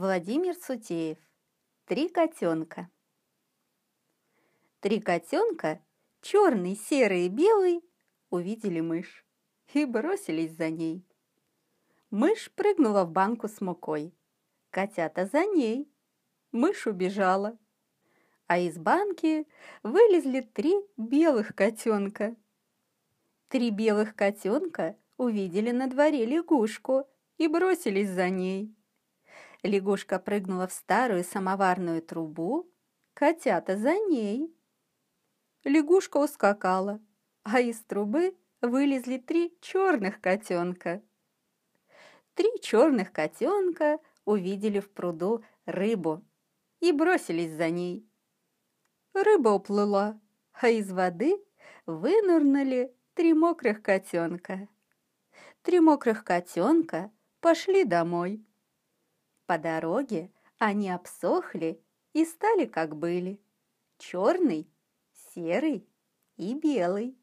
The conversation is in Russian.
Владимир Сутеев. Три котенка. Три котенка, черный, серый и белый, увидели мышь и бросились за ней. Мышь прыгнула в банку с мукой. Котята за ней. Мышь убежала. А из банки вылезли три белых котенка. Три белых котенка увидели на дворе лягушку и бросились за ней. Лягушка прыгнула в старую самоварную трубу, котята за ней. Лягушка ускакала, а из трубы вылезли три черных котенка. Три черных котенка увидели в пруду рыбу и бросились за ней. Рыба уплыла, а из воды вынырнули три мокрых котенка. Три мокрых котенка пошли домой. По дороге они обсохли и стали как были. Черный, серый и белый.